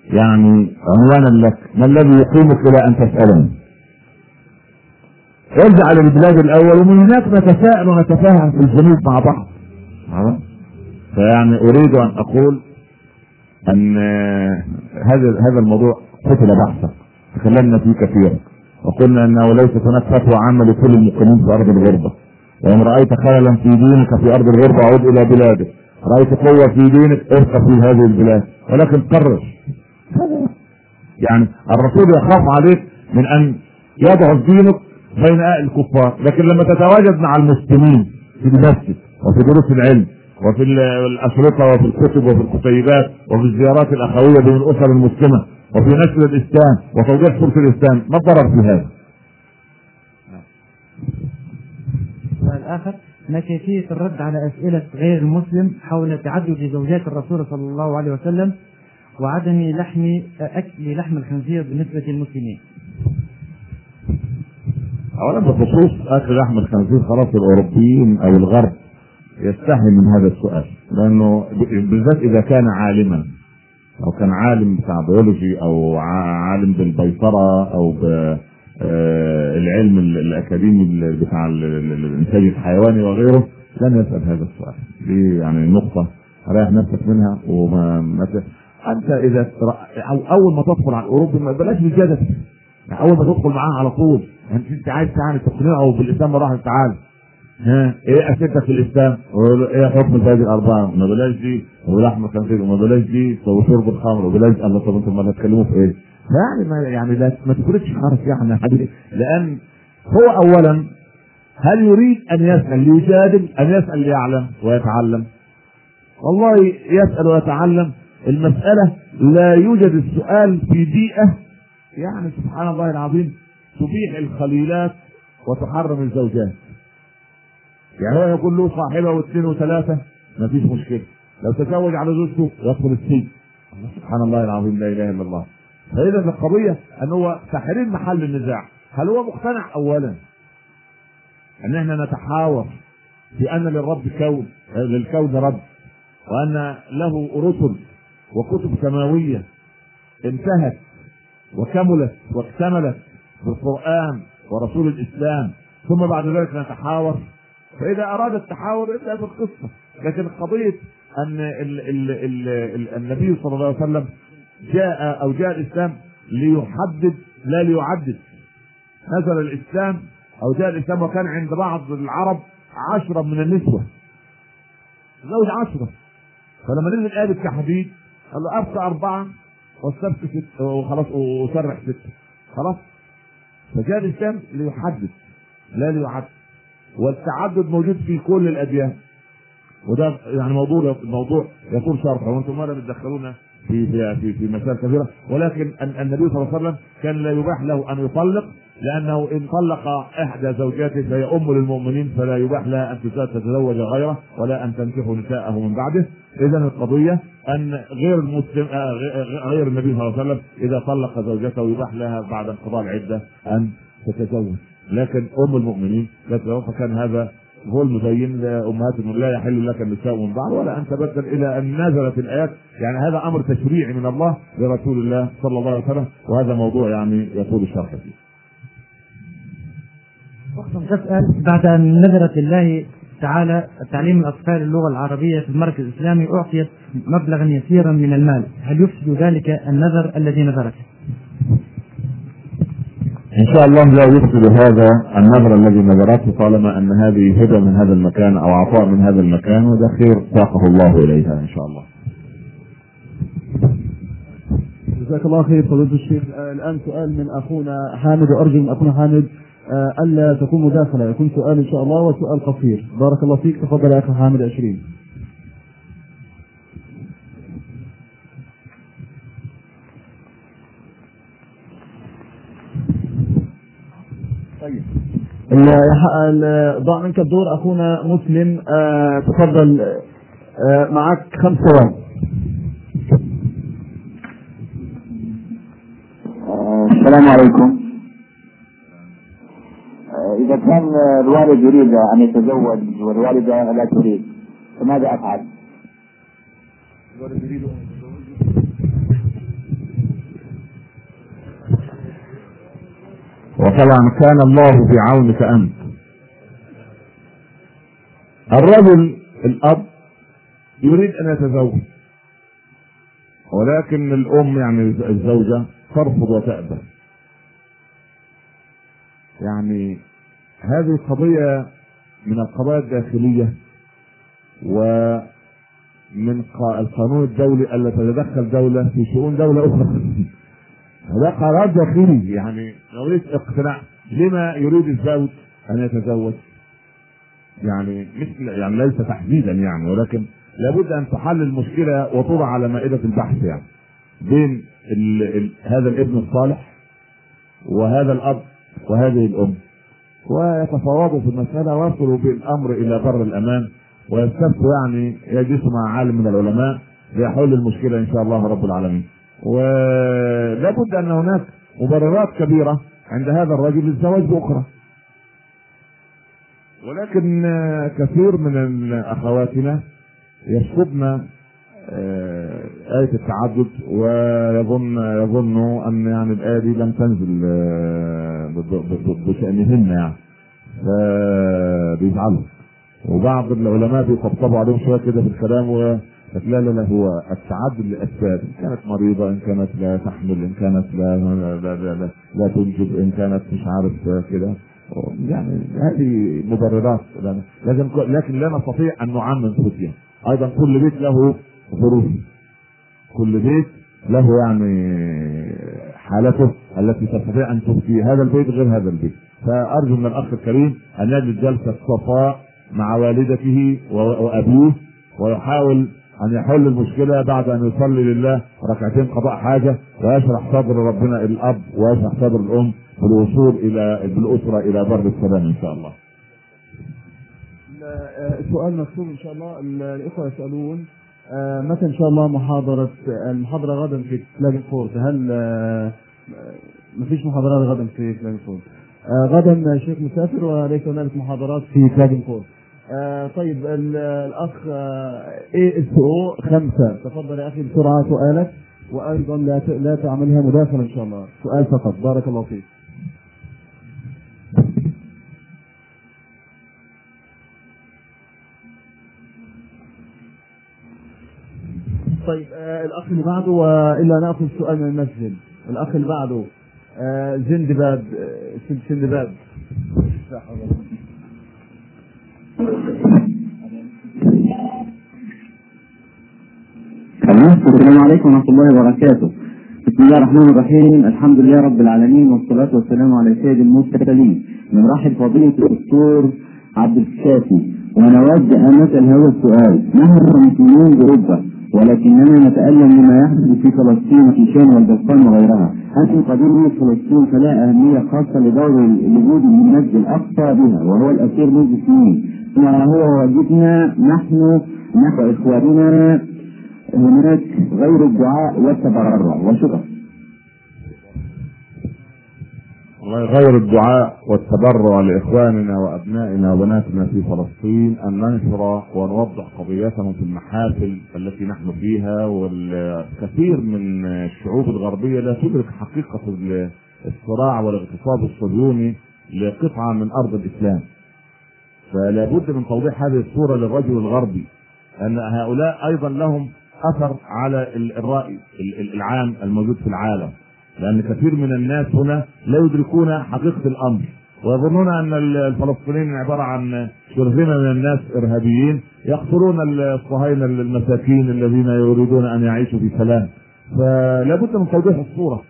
يعني عنوانا لك ما الذي يقيمك إلى أن تسألني؟ ارجع للبلاد الأول ومن هناك نتساءل ونتفاهم في الجنوب مع بعض؟ فيعني أريد أن أقول أن آه، هذا هذا الموضوع قتل بحثا. تكلمنا فيه كثيرا. وقلنا أنه ليست هناك فتوى عامة لكل المقيمين في أرض الغربة. وإن رأيت خللا في دينك في أرض الغربة عود إلى بلادك رأيت قوة في دينك ارقى في هذه البلاد. ولكن قرر. يعني الرسول يخاف عليك من أن يضعف دينك بين الكفار. لكن لما تتواجد مع المسلمين في المسجد وفي دروس العلم وفي ال- الاشرطه وفي الكتب وفي الكتيبات وفي الزيارات الأخوية بين الأسر المسلمة وفي نشر الإسلام وتوضيح صوره الإسلام ما الضرر في هذا؟
السؤال الآخر ما كيفية الرد على أسئلة غير المسلم حول تعدد زوجات الرسول صلى الله عليه وسلم وعدم لحم أكل لحم الخنزير بالنسبة للمسلمين؟
اولا بخصوص اكل لحم الخنزير خلاص الأوروبيين أو الغرب يستحي من هذا السؤال لأنه بالذات إذا كان عالما أو كان عالم بتاع بيولوجي أو عالم بالبيطرة أو بالعلم الأكاديمي ال- بتاع ال- ال- ال- الانتاج الحيواني وغيره لن يسأل هذا السؤال. دي يعني نقطة ريح نفسك منها وما أنت إذا أول ما تدخل على الأوروبي ما بلاش يعني أول ما تدخل معاه على طول انت أنت عايز يعني تقنعه بالإسلام مره تعال ها إيه أسئلتك في الإسلام؟ إيه حكم البلد الأربعة؟ ما بلاش دي ولحم الخنزير وما بلاش دي وشرب الخمر وبلاش الله طب أنتم ما هتتكلموا في إيه؟ يعني ما يعني لا ما تفرضش حرف يعني حبيبي لأن هو اولا هل يريد أن يسأل ليجادل ام يسأل ليعلم ويتعلم؟ والله يسأل ويتعلم المسألة لا يوجد السؤال في بيئة يعني سبحان الله العظيم تبيح الخليلات وتحرم الزوجات. يعني هو يقول له صاحبة واثنين وثلاثة ما فيش مشكلة. لو تزوج على زوجته يدخل السجن. سبحان الله العظيم لا إله إلا الله. فإذا القضية أن هو تحرير محل النزاع. هل هو مقتنع؟ اولا. أن إحنا نتحاور في أن للرب كون للكون رب وأن له رسل وكتب سماوية انتهت وكملت واكتملت بالقرآن ورسول الإسلام ثم بعد ذلك نتحاور. فإذا أراد التحاور ابدا في القصة. لكن قضية أن ال ال ال ال النبي صلى الله عليه وسلم جاء أو جاء الإسلام ليحدد لا ليعدد. نزل الإسلام أو جاء الإسلام وكان عند بعض العرب عشرة من النسوة. زوج عشرة. فلما نزل آية التحديد قال له أبقى أربعة. والسبت ست وخلاص وسرح ستة خلاص؟ فجاء الإسلام ليحدد لا ليعدد والتعدد موجود في كل الأديان. وده يعني موضوع موضوع يطول شرحه. وأنتم مرة بتدخلونا في في في, في مسائل كثيرة. ولكن ال- النبي صلى الله عليه وسلم كان لا يباح له أن يطلق لأنه إن طلق إحدى زوجاته فهي أم للمؤمنين فلا يباح لها أن تتزوج غيره ولا أن تنكح نساءه من بعده. اذا القضية أن غير المسلم آه، غير النبي صلى الله عليه وسلم إذا طلق زوجته يباح لها بعد انقضاء العدة أن تتزوج. لكن أم المؤمنين لا تتزوج فكان هذا هو المبين لأمهات لا يحل لك النساء من بعد ولا أن تبدل إلى أن نزلت الآيات. يعني هذا أمر تشريعي من الله لرسول الله صلى الله عليه وسلم وهذا موضوع يعني يطول الشرح فيه.
تسأل بعد أن نذرت الله تعالى تعليم الأطفال اللغة العربية في المركز الإسلامي أعطيت مبلغا يسيرا من المال هل يفسد ذلك النذر الذي نذرته؟
إن شاء الله لا يفسد هذا النظر الذي نظرته طالما أن هذه هبه من هذا المكان أو عطاء من هذا المكان وده خير ساقه الله إليها إن شاء الله.
جزاك الله خير فضيلة الشيخ الآن سؤال من أخونا حامد وأرجو من أخونا حامد آه، ألا تكون مداخلة. يكون سؤال إن شاء الله وسؤال قصير. بارك الله فيك. تفضل يا أخي حامد 20 طيب. ال- ال- ضع منك الدور أخونا مسلم. آه، تفضل. آه، معك خمس ثواني.
السلام عليكم. كان الوالد يريد أن يتزوج والوالدة لا تريد فماذا أفعل؟
وطبعا كان الله في عونك أنت. الرجل الأب يريد أن يتزوج ولكن الأم يعني الزوجة ترفض وتأبى. يعني هذه قضية من القضايا الداخلية ومن قا- القانون الدولي ألا تتدخل دولة في شؤون دولة أخرى. هذا قرار داخلي يعني قضية اقتناع لما يريد الزوج أن يتزوج يعني مثل يعني ليس تحديدا يعني ولكن لابد أن تحل المشكلة وتوضع على مائدة البحث يعني بين ال ال هذا الابن الصالح وهذا الأب وهذه الأم ويتفاوضوا في المسألة ويصلوا بالأمر إلى بر الأمان. ويستفتوا يعني يجلسوا مع عالم من العلماء ليحل المشكلة إن شاء الله رب العالمين. ولا بد أن هناك مبررات كبيرة عند هذا الرجل للزواج بأخرى. ولكن كثير من أخواتنا يشكبن آية التعدد ويظن يظن أن يعني الآية دي لم تنزل آه، بشأنهن يعني. فبيزعلوا. وبعض العلماء بيطبطبوا عليهم شوية كده في الكلام و لكن لا لا لا هو التعدد لأسباب إن كانت مريضة إن كانت لا تحمل إن كانت لا لا لا, لا, لا, لا تنجب إن كانت مش عارف كده. يعني هذه مبررات. لازم لكن لا نستطيع أن نعمم فتية أيضا كل بيت له ظروف كل بيت له يعني حالته التي تستطيع أن تفتي هذا البيت غير هذا البيت فأرجو من الأخ الكريم أن يجد جلسة صفاء مع والدته وأبيه ويحاول أن يحل المشكلة بعد أن يصلي لله ركعتين قضاء حاجة ويشرح صدر ربنا الأب ويشرح صدر الأم بالوصول إلى بالأسرة إلى بر السلام إن شاء الله.
آه، سؤال مكتوب إن شاء الله الإخوة يسألون آه، متى إن شاء الله محاضرة المحاضرة غدا في فلاج فورت هل آه، ما فيش محاضرات غدا في فلاج فورت آه، غدا الشيخ مسافر وليس هنالك محاضرات في فلاج فورت آه، طيب ال- الأخ اي اس أو خمسة. تفضل يا أخي بسرعة سؤالك وأيضا لا لا تعملها مداخلة إن شاء الله. سؤال فقط. بارك الله فيك. طيب آه الأخ اللي بعده وإلا نأخذ سؤال من المسجد. الأخ اللي بعده آه زندباد آه سند- سندباد
السلام عليكم ورحمة الله وبركاته. بسم الله الرحمن الرحيم. الحمد لله رب العالمين والصلاة والسلام على سيد المرسلين. من رحب فضيلة الدكتور عبد الكافي. ونود أن نسأل هذا السؤال. نحن المسلمين بأوروبا. ولكننا نتألم لما يحدث في فلسطين وفي شام والبلقان وغيرها. هذه قضية فلسطين فلها أهمية خاصة لدور وجود المسجد الأقصى بها وهو الأسير منذ سنين؟ ما هو واجبنا نحن نحو إخواننا هناك غير الدعاء والتبرع وشكرا
يغير الدعاء والتبرع لإخواننا وأبنائنا وبناتنا في فلسطين أن ننشر ونوضح قضيتهم في المحافل التي نحن فيها والكثير من الشعوب الغربية لا تدرك حقيقة الصراع والاغتصاب الصهيوني لقطعة من أرض الإسلام. فلا بد من توضيح هذه الصورة للرجل الغربي أن هؤلاء أيضا لهم أثر على الرأي العام الموجود في العالم. لأن كثير من الناس هنا لا يدركون حقيقة الأمر. ويظنون أن الفلسطينيين عبارة عن شرذمه من الناس إرهابيين يقتلون الصهاينة المساكين الذين يريدون أن يعيشوا في سلام. فلا بد من توضيح الصورة.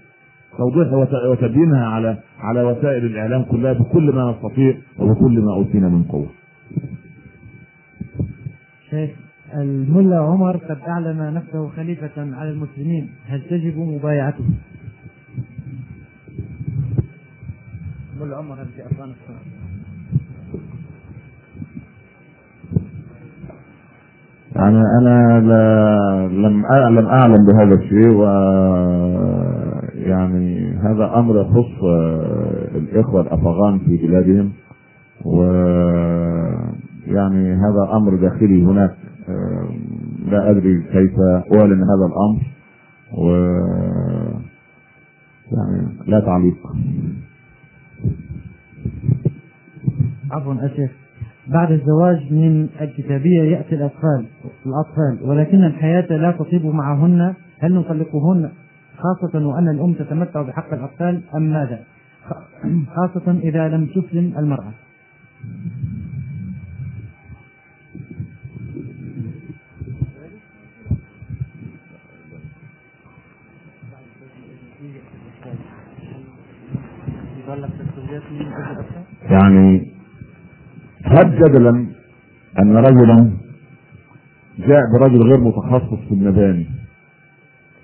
توضيح وت- وتبيينها على على وسائل الإعلام كلها بكل ما نستطيع وبكل ما أوتينا من قوة.
شيخ الملا عمر قد أعلن نفسه خليفة على المسلمين. هل تجب مبايعته؟ ملا عمر في أفغانستان.
يعني أنا لا لم لم أعلم بهذا الشيء و يعني هذا أمر يخص آه، الإخوة الأفغان في بلادهم و يعني هذا أمر داخلي هناك آه، لا أدري كيف أعلن هذا الأمر و يعني لا تعليق.
عفوا شيخ بعد الزواج من الكتابية يأتي الأطفال الأطفال ولكن الحياة لا تطيب معهن هل نطلقهن؟ خاصة وأن الأم تتمتع بحق الأطفال أم ماذا؟ خاصة إذا لم تسلم المرأة.
يعني هب جدلا أن رجلا جاء برجل غير متخصص في المباني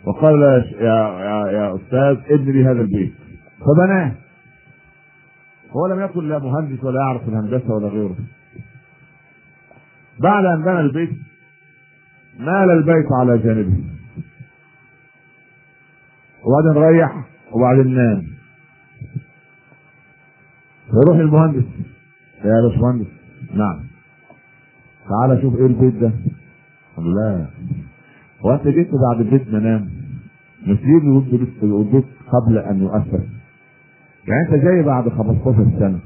وقال يا يا يا أستاذ ابن لي هذا البيت فبناه. هو لم يكن لا مهندس ولا يعرف الهندسة ولا غيره. بعد أن بنى البيت مال البيت على جانبه. وبعدين ريح وبعدين نام. فيروح المهندس يا باشمهندس نعم. تعال شوف إيه البيت ده. قال لا هو انت جيت بعد البيت منام يجي البيت قبل أن يؤثر. يعني أنت جاي بعد 15 سنة.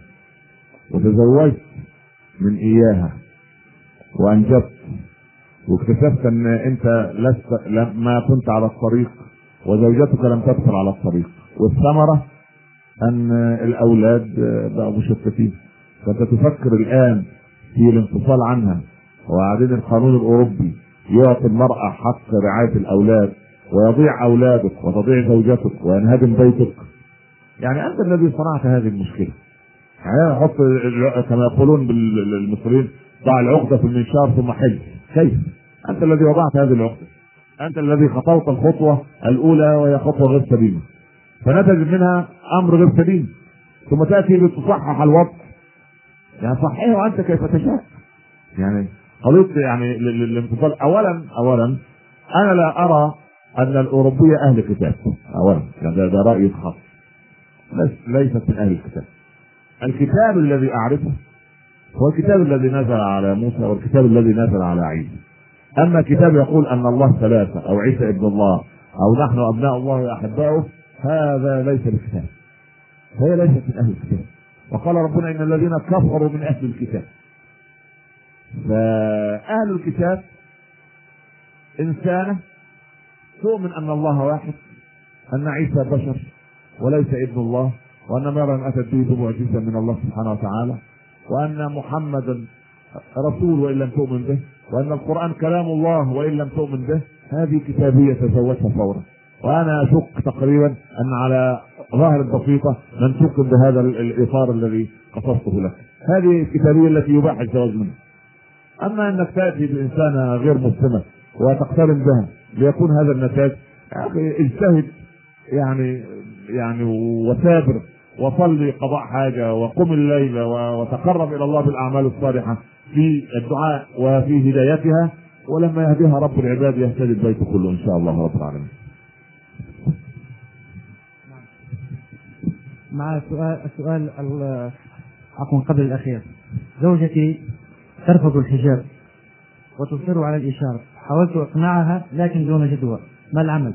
وتزوجت من إياها. وأنجبت. واكتشفت أن أنت لست ما كنت على الطريق. وزوجتك لم تدخل على الطريق. والثمرة أن الأولاد بقوا مشتتين. فانت تفكر الآن في الانفصال عنها. وبعدين القانون الأوروبي يعطي المرأة حق رعاية الأولاد ويضيع أولادك وتضيع زوجتك وينهدم بيتك. يعني أنت الذي صنعت هذه المشكلة. يعني حط كما يقولون بالمصريين ضع العقدة في المنشار ثم حل. كيف؟ أنت الذي وضعت هذه العقدة. أنت الذي خطوت الخطوة الأولى وهي خطوة غير سليمة. فنتج منها أمر غير سليم. ثم تأتي لتصحح الوضع. يعني صححه وأنت كيف تشاء يعني قضيه يعني الانفصال اولا اولا أنا لا أرى أن الأوروبية أهل كتاب اولا. يعني ده, رأيي الخاص. ليست من أهل الكتاب. الكتاب الذي أعرفه هو الكتاب الذي نزل على موسى والكتاب الذي نزل على عيسى. أما كتاب يقول أن الله ثلاثة أو عيسى ابن الله أو نحن أبناء الله وأحباؤه هذا ليس الكتاب هي ليست من أهل الكتاب. وقال ربنا إن الذين كفروا من أهل الكتاب. فأهل الكتاب إنسانة تؤمن أن الله واحد أن عيسى بشر وليس ابن الله وأن مريم أتت به بمعجزة من الله سبحانه وتعالى وأن محمدا رسول وإن لم تؤمن به وأن القرآن كلام الله وإن لم تؤمن به هذه كتابية تزوجها فورا. وأنا أشك تقريبا أن على ظاهر البسيطة من تؤمن بهذا الإطار الذي قصصته لك. هذه الكتابية التي يباح الزواج منها. أما أنك تأتي بانسانه غير مسلمه وتقترن بها ليكون هذا النتاج يا أخي اجتهد يعني يعني وثابر وصلي قضاء حاجة وقم الليل وتقرب إلى الله بالأعمال الصالحة في الدعاء وفي هدايتها ولما يهديها رب العباد يهتدي البيت كله إن شاء الله رب العالمين.
مع السؤال السؤال عفوا قبل الأخير. زوجتي ترفض الحجاب وتصر على الإشارة. حاولت إقناعها لكن دون جدوى. ما العمل؟